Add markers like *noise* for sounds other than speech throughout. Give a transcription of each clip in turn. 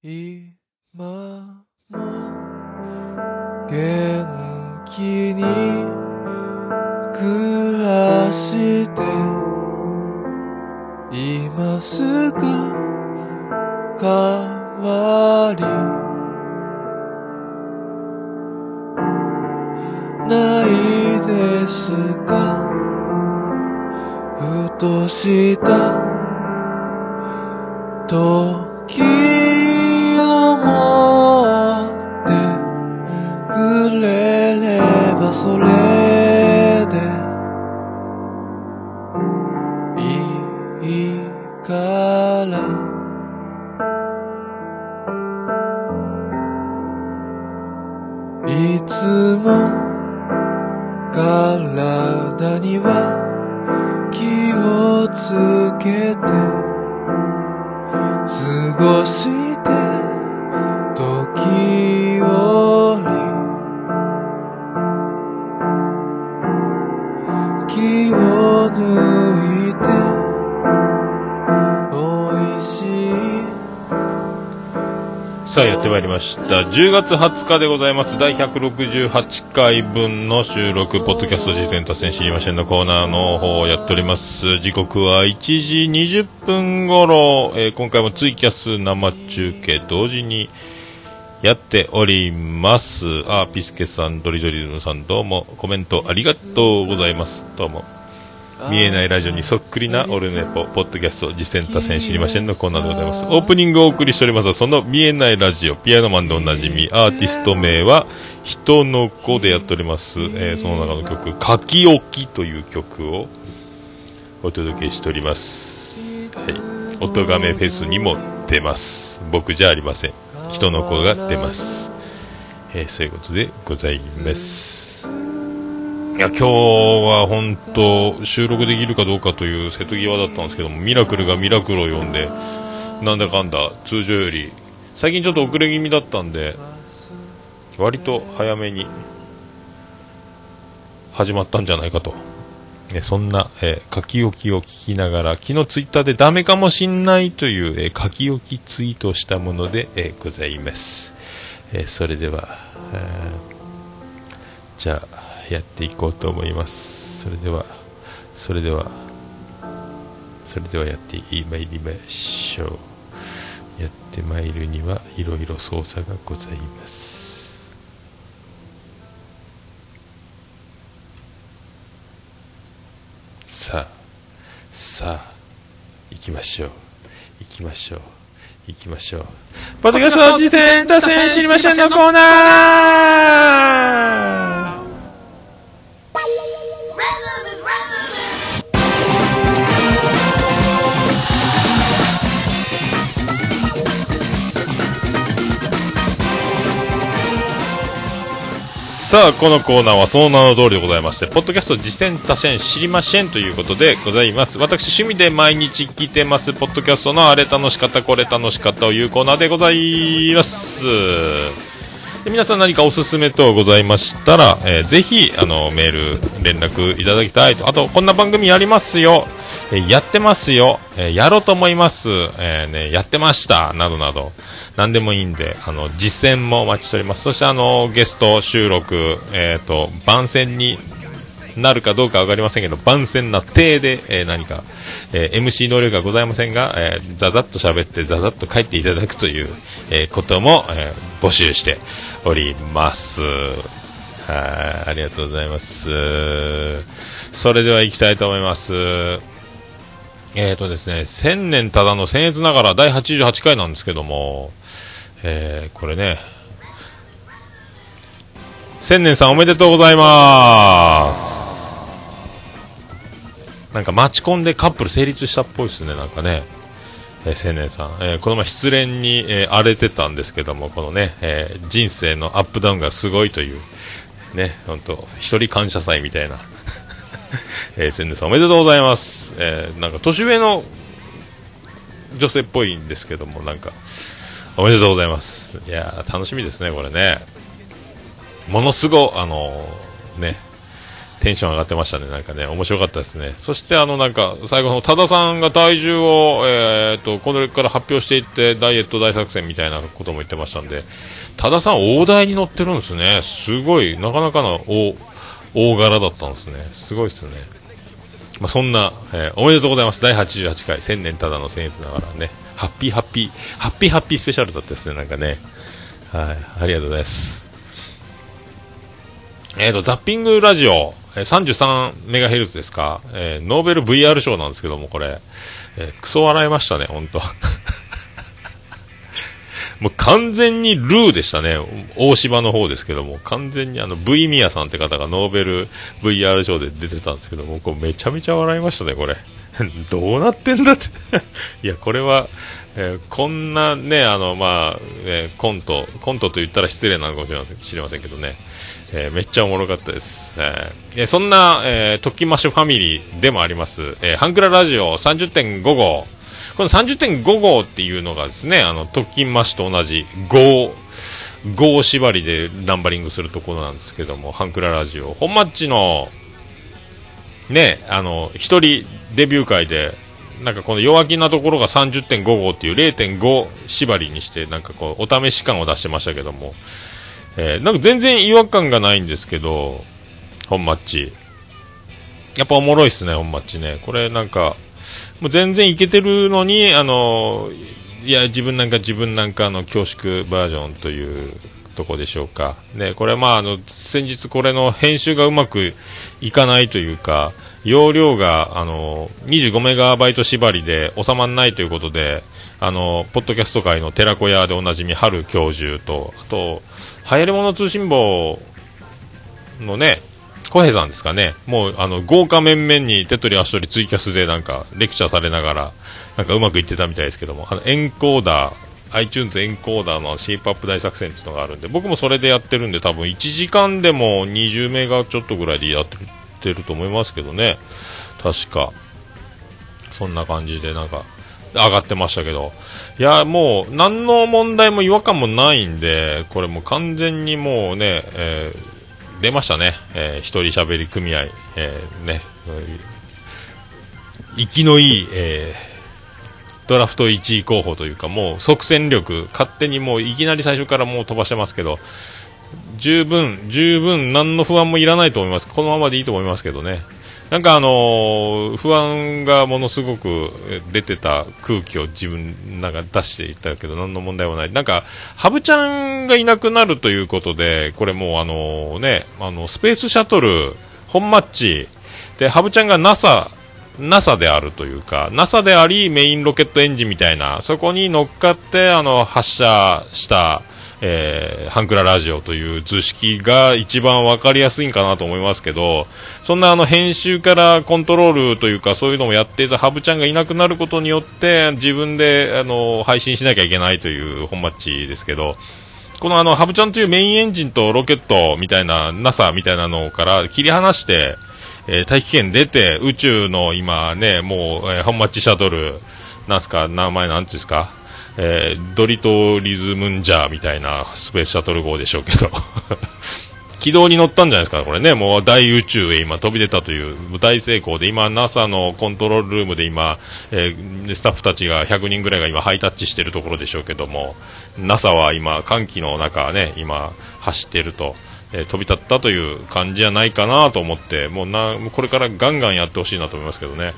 今も元気に暮らしていますか変わりないですかふとした時から。いつも体には気をつけて過ごしさあやってまいりました。10月20日でございます。第168回分の収録ポッドキャスト実践達成知りませんのコーナーの方をやっております。時刻は1時20分頃、えー今回もツイキャス生中継同時にやっております。あピスケさんドリドリズムさんどうも。コメントありがとうございます。どうも。見えないラジオにそっくりなオルネポ、ポッドキャスト、実践多戦知りませんのコーナーでございます。オープニングをお送りしておりますその見えないラジオ、ピアノマンでおなじみ、アーティスト名は、人の子でやっております。えーその中の曲、書き置きという曲をお届けしております。はい。音亀フェスにも出ます。僕じゃありません。人の子が出ます。えーそういうことでございます。いや今日は本当収録できるかどうかという瀬戸際だったんですけどもミラクルがミラクルを呼んでなんだかんだ通常より最近ちょっと遅れ気味だったんで割と早めに始まったんじゃないかと、ね、そんな、えー書き置きを聞きながら昨日ツイッターでダメかもしんないという、えー書き置きツイートしたもので、えーございます、えそれでは、えじゃあやっていこうと思います。それではそれではそれではやってまいりましょう。やってまいるにはいろいろ操作がございます。さあさあ行きましょう。行きましょう。行きましょう。ポッドキャスト実践達成知りませんのコーナーさあこのコーナーはその名の通りでございましてポッドキャスト実践多戦知りませんということでございます。私趣味で毎日聞いてます。ポッドキャストのあれ楽しかったこれ楽しかったというコーナーでございます。で皆さん何かおすすめ等ございましたら、えーぜひあのメール連絡いただきたいと。あとこんな番組やりますよ。えやってますよ、えやろうと思います、えーね、やってました。などなど。何でもいいんであの実践もお待ちしております。そしてあのゲスト収録、えー、と番宣になるかどうかわかりませんけど番宣な体で、えー何か、えー MC 能力がございませんが、えーザザッと喋ってザザッと帰っていただくという、えーことも、え募集しております。はいありがとうございます。それでは行きたいと思います。えーとですね、千年ただの僭越ながら第88回なんですけども、えーこれね、千年さんおめでとうございます。なんかマチコンでカップル成立したっぽいですね、なんかね。えー千年さん、えーこの前失恋に、えー荒れてたんですけども、このね、えー人生のアップダウンがすごいという、ね、本当一人感謝祭みたいな。*laughs* えー、千年さんおめでとうございます。えーなんか年上の女性っぽいんですけども、なんか、おめでとうございます。いやー楽しみですね、これね。ものすご、あのーね、テンション上がってましたね、なんかね、面白かったですね。そして、あの、なんか、最後の多田さんが体重を、えー、っと、これから発表していって、ダイエット大作戦みたいなことも言ってましたんで、多田さん大台に乗ってるんですね。すごい、なかなかの大、大柄だったんですね。すごいですね。まあ、そんな、えー、おめでとうございます。第88回、千年ただの僭越ながらね、ハッピーハッピー、ハッピーハッピースペシャルだったですね、なんかね。はい、ありがとうございます。えっ、ー、と、ザッピングラジオ、えー、33MHz ですか、えー、ノーベル VR 賞なんですけども、これ、えー、クソ笑いましたね、本当もう完全にルーでしたね。大芝の方ですけども、完全にあの、V ミヤさんって方がノーベル VR 賞で出てたんですけども、こうめちゃめちゃ笑いましたね、これ。*laughs* どうなってんだって *laughs* いや、これは、えー、こんなね、あの、まあ、えー、コント、コントと言ったら失礼なのかもしれませんけどね、えー、めっちゃおもろかったです。えー、そんな、えー、トッキマッシュファミリーでもあります、えー、ハンクララジオ30.5号、この30.5号っていうのがですね、あの、特勤マシと同じ5、5縛りでナンバリングするところなんですけども、ハンクララジオ。本マッチの、ね、あの、一人デビュー会で、なんかこの弱気なところが30.5号っていう0.5縛りにして、なんかこう、お試し感を出してましたけども、えー、なんか全然違和感がないんですけど、本マッチ。やっぱおもろいっすね、本マッチね。これなんか、もう全然いけてるのに、あの、いや、自分なんか自分なんかの恐縮バージョンというとこでしょうか。ね、これはまあ、あの、先日これの編集がうまくいかないというか、容量が、あの、25メガバイト縛りで収まらないということで、あの、ポッドキャスト界の寺子屋でおなじみ春教授と、あと、流行り物通信簿のね、小平さんですかね、もうあの豪華面々に手取り足取りツイキャスでなんかレクチャーされながら、なんかうまくいってたみたいですけども、あのエンコーダー、iTunes エンコーダーのシェイプアップ大作戦っていうのがあるんで、僕もそれでやってるんで、多分1時間でも20メガちょっとぐらいでやってると思いますけどね、確か、そんな感じでなんか、上がってましたけど、いや、もう、何の問題も違和感もないんで、これもう完全にもうね、えー出ましたね、えー、一人喋り組合、えー、ね、生きのいい、えー、ドラフト1位候補というか、もう即戦力、勝手にもういきなり最初からもう飛ばしてますけど、十分、十分、何の不安もいらないと思います、このままでいいと思いますけどね。なんかあの、不安がものすごく出てた空気を自分なんか出していたけど何の問題もない。なんか、ハブちゃんがいなくなるということで、これもうあの、ね、あの、スペースシャトル、本マッチ、で、ハブちゃんが NASA、NASA であるというか、NASA でありメインロケットエンジンみたいな、そこに乗っかって、あの、発射した、えー、ハンクララジオという図式が一番わかりやすいんかなと思いますけど、そんなあの編集からコントロールというかそういうのもやっていたハブちゃんがいなくなることによって自分であの配信しなきゃいけないという本マッチですけど、このあのハブちゃんというメインエンジンとロケットみたいな NASA みたいなのから切り離して、えー、大気圏出て宇宙の今ね、もう、えー、本マッチシャトル、なんすか、名前なんですか、えー、ドリトリズムンジャーみたいなスペースシャトル号でしょうけど *laughs* 軌道に乗ったんじゃないですか、これね、もう大宇宙へ今飛び出たという大成功で、今 NASA のコントロールルームで今、えー、スタッフたちが100人ぐらいが今ハイタッチしてるところでしょうけども、NASA は今寒気の中ね、今走ってると。えー、飛び立ったという感じじゃないかなと思って、もうな、これからガンガンやってほしいなと思いますけどね。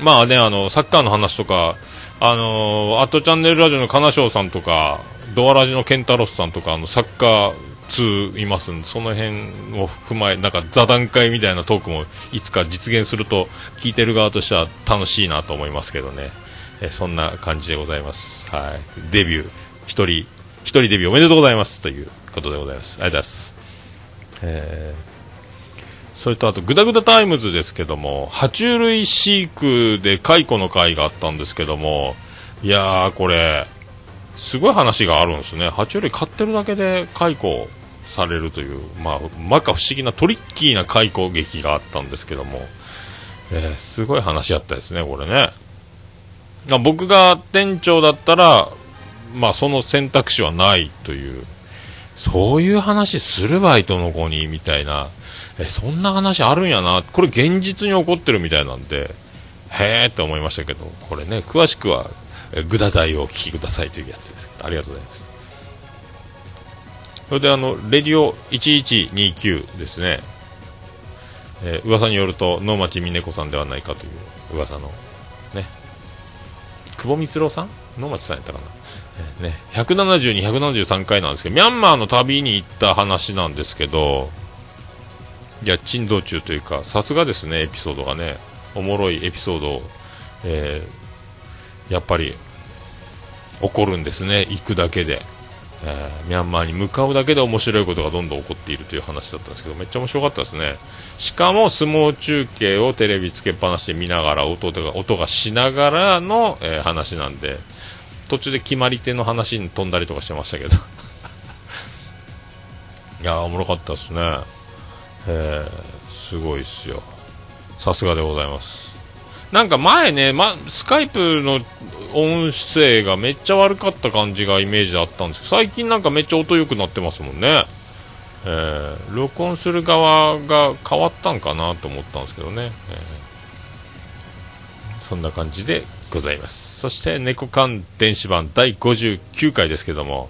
まあね、あの、サッカーの話とか、あのー、アットチャンネルラジオの金賞さんとか、ドアラジのケンタロスさんとか、あの、サッカー2いますんで、その辺を踏まえ、なんか座談会みたいなトークもいつか実現すると、聞いてる側としては楽しいなと思いますけどね。えそんな感じでございます。はい。デビュー、一人、一人デビューおめでとうございますということでございます。ありがとうございます。えーそれとあと、グダグダタイムズですけども、爬虫類飼育で解雇の回があったんですけども、いやー、これ、すごい話があるんですね。爬虫類飼ってるだけで解雇されるという、まあ、摩訶不思議なトリッキーな解雇劇があったんですけども、えー、すごい話やったですね、これね。僕が店長だったら、まあ、その選択肢はないという、そういう話するバイトの子に、みたいな、えそんな話あるんやな。これ現実に起こってるみたいなんでへえって思いましたけどこれね詳しくはグダダイをお聞きくださいというやつです。ありがとうございます。それであのレディオ1129ですね、えー噂によると能町みね子さんではないかという噂のね。久保光郎さん？能町さんやったかな、えーね、172、173回なんですけどミャンマーの旅に行った話なんですけどいや珍道中というかさすがですねエピソードがね。おもろいエピソードを、えーやっぱり起こるんですね。行くだけで、えーミャンマーに向かうだけで面白いことがどんどん起こっているという話だったんですけどめっちゃ面白かったですね。しかも相撲中継をテレビつけっぱなしで見ながら音が音がしながらの、えー話なんで途中で決まり手の話に飛んだりとかしてましたけど。*laughs* いやーおもろかったですね。えーすごいっすよ。さすがでございます。なんか前ね、ま、スカイプの音声がめっちゃ悪かった感じがイメージあったんですけど最近なんかめっちゃ音良くなってますもんね、えー録音する側が変わったんかなと思ったんですけどね、えーそんな感じでございます。そして猫缶電子版第59回ですけども。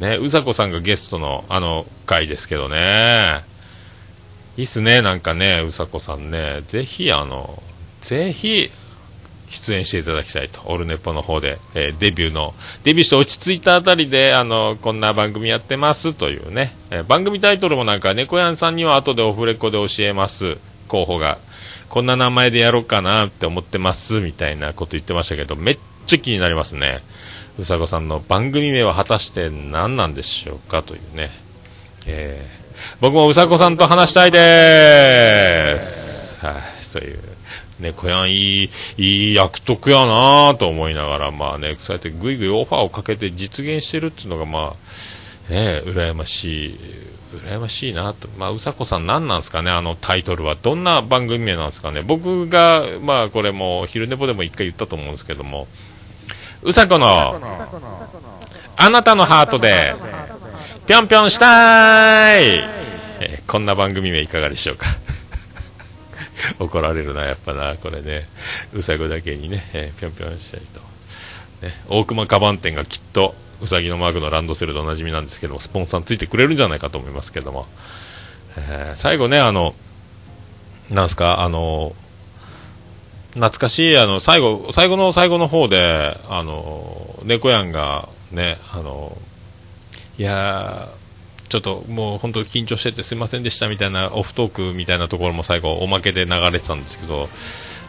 ねうさこさんがゲストのあの回ですけどね。いいっすねなんかねうさこさんね。ぜひあのぜひ出演していただきたいと、オルネポの方で、えーデビューの、デビューして落ち着いたあたりで、あの、こんな番組やってますというね、えー番組タイトルもなんか、猫やんさんには後でオフレコで教えます、候補が、こんな名前でやろうかなって思ってます、みたいなこと言ってましたけど、めっちゃ気になりますね。うさこさんの番組名は果たして何なんでしょうかというね、えー僕もうさこさんと話したいです。はい、そういう。ね、小やんいい、いい役得やなと思いながら、まあね、そうやってぐいぐいオファーをかけて実現してるっていうのが、まあ、ね、羨ましい、羨ましいなと。まあ、うさこさん何なんですかね、あのタイトルは。どんな番組名なんですかね。僕が、まあ、これも、昼寝ぼでも一回言ったと思うんですけども、うさこの、あなたのハートで、ぴょんぴょんしたーい、えーこんな番組名いかがでしょうか？*laughs* 怒られるなやっぱな。これね。うさごだけにね、えーぴょんぴょんしたいと、ね、大熊カバン店がきっとうさぎのマークのランドセルでおなじみなんですけどもスポンサーについてくれるんじゃないかと思いますけども、えー最後ねあのなんすか？あの懐かしいあの最後最後の最後の方であの猫やんがねあのいやーちょっともう本当緊張しててすいませんでしたみたいなオフトークみたいなところも最後おまけで流れてたんですけど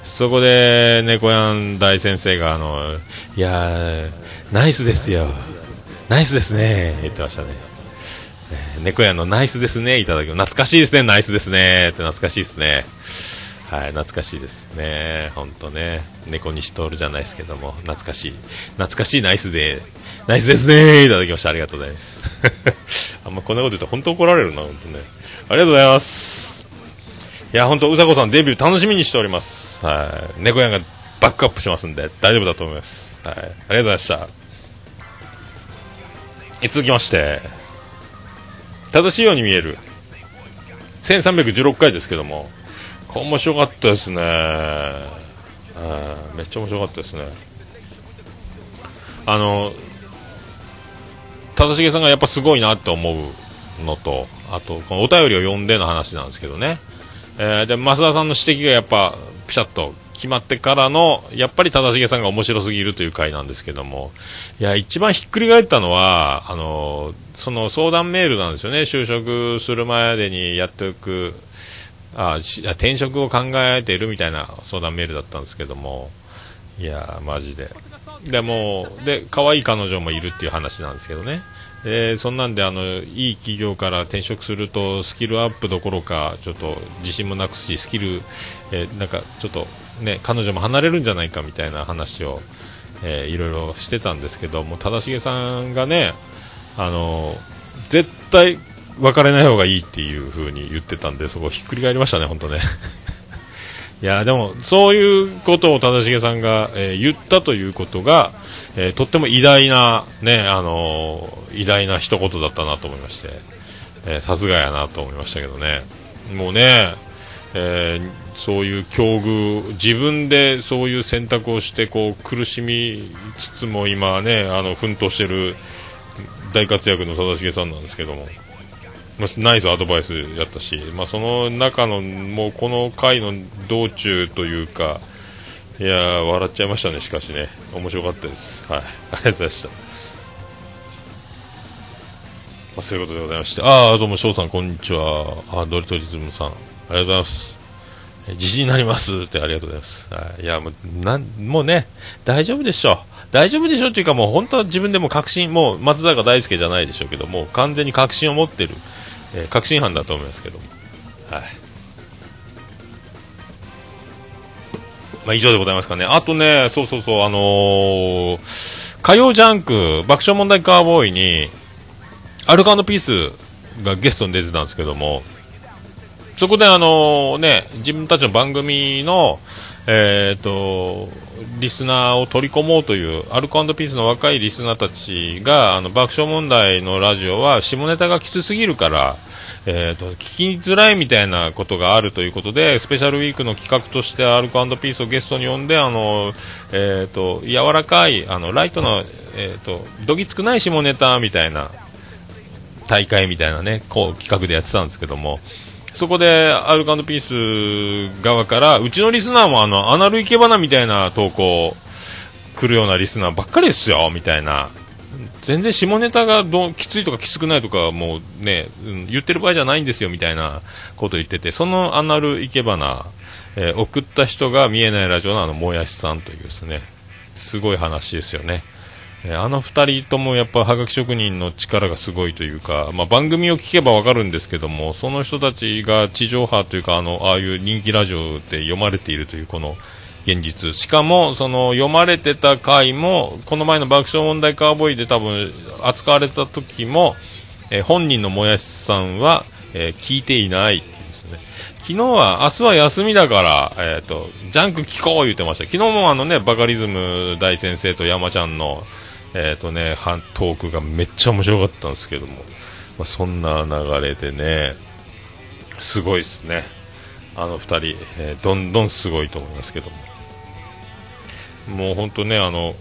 そこで猫やん大先生があのいやーナイスですよ。ナイスですね。言ってましたね。猫やんのナイスですね。いただき懐かしいですね。ナイスですねって懐かしいですね。はい、懐かしいですね。本当ね。猫西徹じゃないですけども、懐かしい。懐かしいナイスで、ナイスですねいただきました。ありがとうございます。*laughs* あんまこんなこと言うと本当怒られるな、本当ね。ありがとうございます。いや、本当うさこさんデビュー楽しみにしております。はい。猫やんがバックアップしますんで、大丈夫だと思います。はい。ありがとうございました。続きまして、正しいように見える。1316回ですけども、面白かったですね、うんめっちゃ面白かったですね。あの忠重さんがやっぱすごいなって思うのとあとこのお便りを読んでの話なんですけどね、えーで増田さんの指摘がやっぱピシャッと決まってからのやっぱり忠重さんが面白すぎるという回なんですけども。いや一番ひっくり返ったのはあのその相談メールなんですよね。就職するまでにやっておくあ転職を考えているみたいな相談メールだったんですけども。いやーマジで。でもで可愛い彼女もいるっていう話なんですけどね。でそんなんであのいい企業から転職するとスキルアップどころかちょっと自信もなくしスキル、えーなんかちょっとね彼女も離れるんじゃないかみたいな話を、えーいろいろしてたんですけども忠重さんがねあの絶対別れない方がいいっていう風に言ってたんでそこひっくり返りましたね、本当ね。*laughs* いやでもそういうことを忠重さんが、えー言ったということが、えーとっても偉大な、ねあのー偉大な一言だったなと思いまして、えさすがやなと思いましたけどね。もうね、えそういう境遇自分でそういう選択をしてこう苦しみつつも今ねあの奮闘してる大活躍の忠重さんなんですけども、まあ、ナイスアドバイスやったし、まあ、その中のもうこの回の道中というかいやー笑っちゃいましたねしかしね。面白かったです。はい。ありがとうございました。まあ、そういうことでございまして、ああ、どうも、翔さん、こんにちは。あドリトリズムさん、ありがとうございます。え自信になります。ってありがとうございます。はい、いや、もう、なん、もうね、大丈夫でしょう。大丈夫でしょうっていうか、もう本当は自分でも確信、もう松坂大輔じゃないでしょうけど、もう完全に確信を持ってる、えー確信犯だと思いますけども。はい。まあ、以上でございますかね。あとね、そうそうそう、あのー火曜ジャンク、爆笑問題カーボーイに、アルカピースがゲストに出てたんですけども、そこであのね、自分たちの番組の、えっ、と、リスナーを取り込もうという、アルコピースの若いリスナーたちが、あの、爆笑問題のラジオは下ネタがきつすぎるから、えっ、と、聞きづらいみたいなことがあるということで、スペシャルウィークの企画としてアルコピースをゲストに呼んで、あの、えっ、と、柔らかい、あの、ライトの、えっ、と、どぎつくない下ネタみたいな、大会みたいなね、こう企画でやってたんですけども、そこでアルカンピース側から、うちのリスナーもあの、アナルイケバナみたいな投稿来るようなリスナーばっかりですよ、みたいな。全然下ネタがどきついとかきつくないとかもうね、うん言ってる場合じゃないんですよみたいなこと言ってて、そのアナルイケバナ、えー送った人が見えないラジオのあの、もやしさんというですね、すごい話ですよね。あの二人ともやっぱはがき職人の力がすごいというか、まあ、番組を聞けばわかるんですけども、その人たちが地上波というか、あの、ああいう人気ラジオで読まれているというこの現実。しかも、その読まれてた回も、この前の爆笑問題カーボーイで多分扱われた時も、え本人のもやしさんは、え聞いていないっていうですね。昨日は、明日は休みだから、えっ、と、ジャンク聞こう言ってました。昨日もあのね、バカリズム大先生と山ちゃんの、えっ、とね、トークがめっちゃ面白かったんですけども、まあ、そんな流れでね、すごいですね。あの二人、えーどんどんすごいと思いますけども。もう本当ね、あの、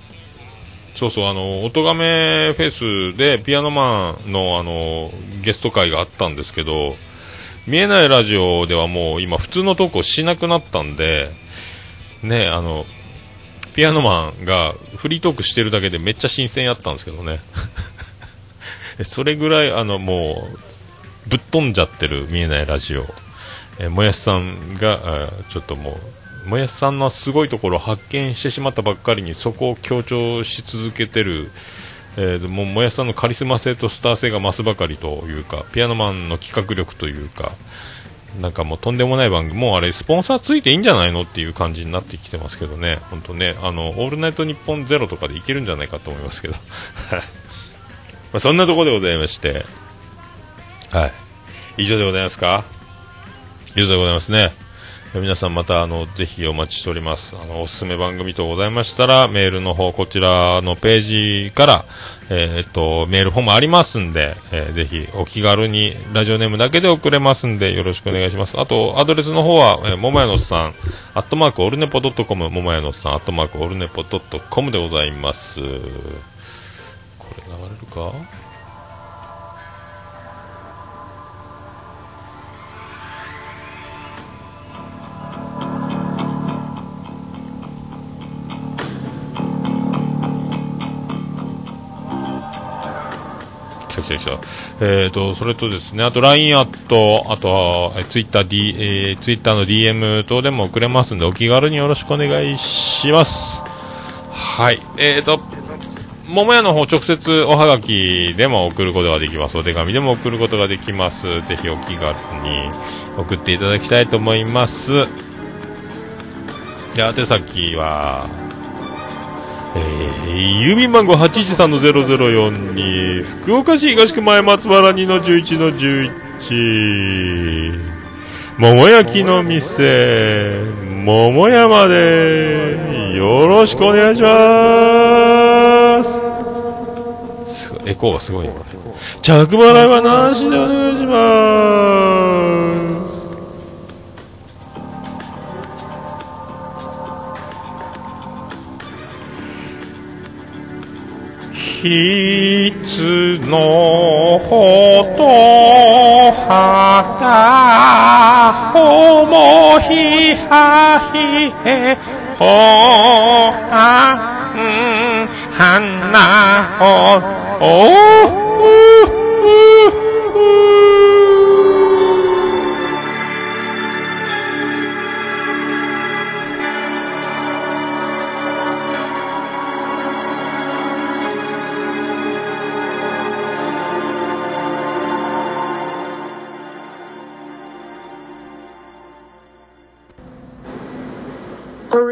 そうそう、あの、音亀フェスでピアノマンのあの、ゲスト会があったんですけど、見えないラジオではもう今普通のトークをしなくなったんで、ね、あの、ピアノマンがフリートークしてるだけでめっちゃ新鮮やったんですけどね。*laughs* それぐらい、あの、もう、ぶっ飛んじゃってる見えないラジオ。えもやしさんが、あちょっともう、もやしさんのすごいところを発見してしまったばっかりに、そこを強調し続けてる、えーももやしさんのカリスマ性とスター性が増すばかりというか、ピアノマンの企画力というか、なんかもうとんでもない番組、もうあれ、スポンサーついていいんじゃないのっていう感じになってきてますけどね、本当ね、あの、オールナイトニッポンゼロとかでいけるんじゃないかと思いますけど、まあそんなところでございまして、はい。以上でございますか？以上でございますね。皆さんまたあのぜひお待ちしております。あのおすすめ番組とございましたらメールの方こちらのページから、えーっとメールフォームありますんで、えーぜひお気軽にラジオネームだけで送れますんでよろしくお願いします。あとアドレスの方は、えー、ももやのさんアットマークオルネポドットコムももやのさんアットマークオルネポドットコムでございます。これ流れるか？来た来た来た。えーと、それとですね、あと LINE アット、あとは、Twitter、D、えー、Twitter の DM 等でも送れますんで、お気軽によろしくお願いします。はい。えーと、桃屋の方直接おはがきでも送ることができます。お手紙でも送ることができます。ぜひお気軽に送っていただきたいと思います。で、宛先は、えー、郵便番号813-0042福岡市東区前松原2の11の11桃焼きの店桃山でよろしくお願いします。エコーがすごいね。これ着払いはなしでお願いします。ひつのほとはたおもひはひへ。ほはんはんなおお「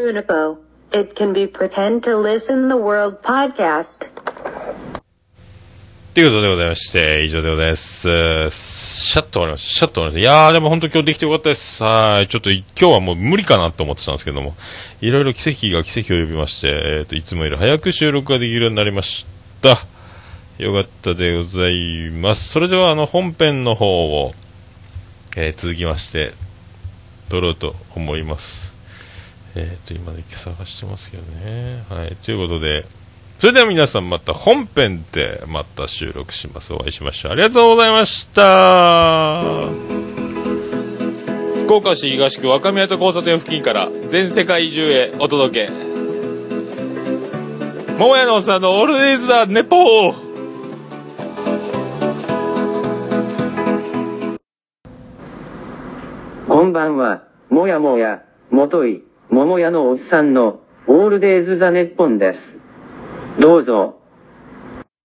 Unipo. It can be pretend to listen the world podcast. ということでございまして、以上でございます。シャッと終わりました。シャッと終わりました。いやー、でも本当今日できてよかったです。はい。ちょっと今日はもう無理かなと思ってたんですけども、いろいろ奇跡が奇跡を呼びまして、えっ、と、いつもより早く収録ができるようになりました。よかったでございます。それでは、あの、本編の方を、えー続きまして、撮ろうと思います。えっ、と、今で探してますけどね。はい。ということで、それでは皆さんまた本編でまた収録します。お会いしましょう。ありがとうございました。福岡市東区若宮と交差点付近から全世界中へお届け。桃屋のおっさんのオールデイズ・ザ・ネポーこんばんは、もやもや、もとい、桃屋のおっさんの、オールデイズ・ザ・ネッポンです。どうぞ、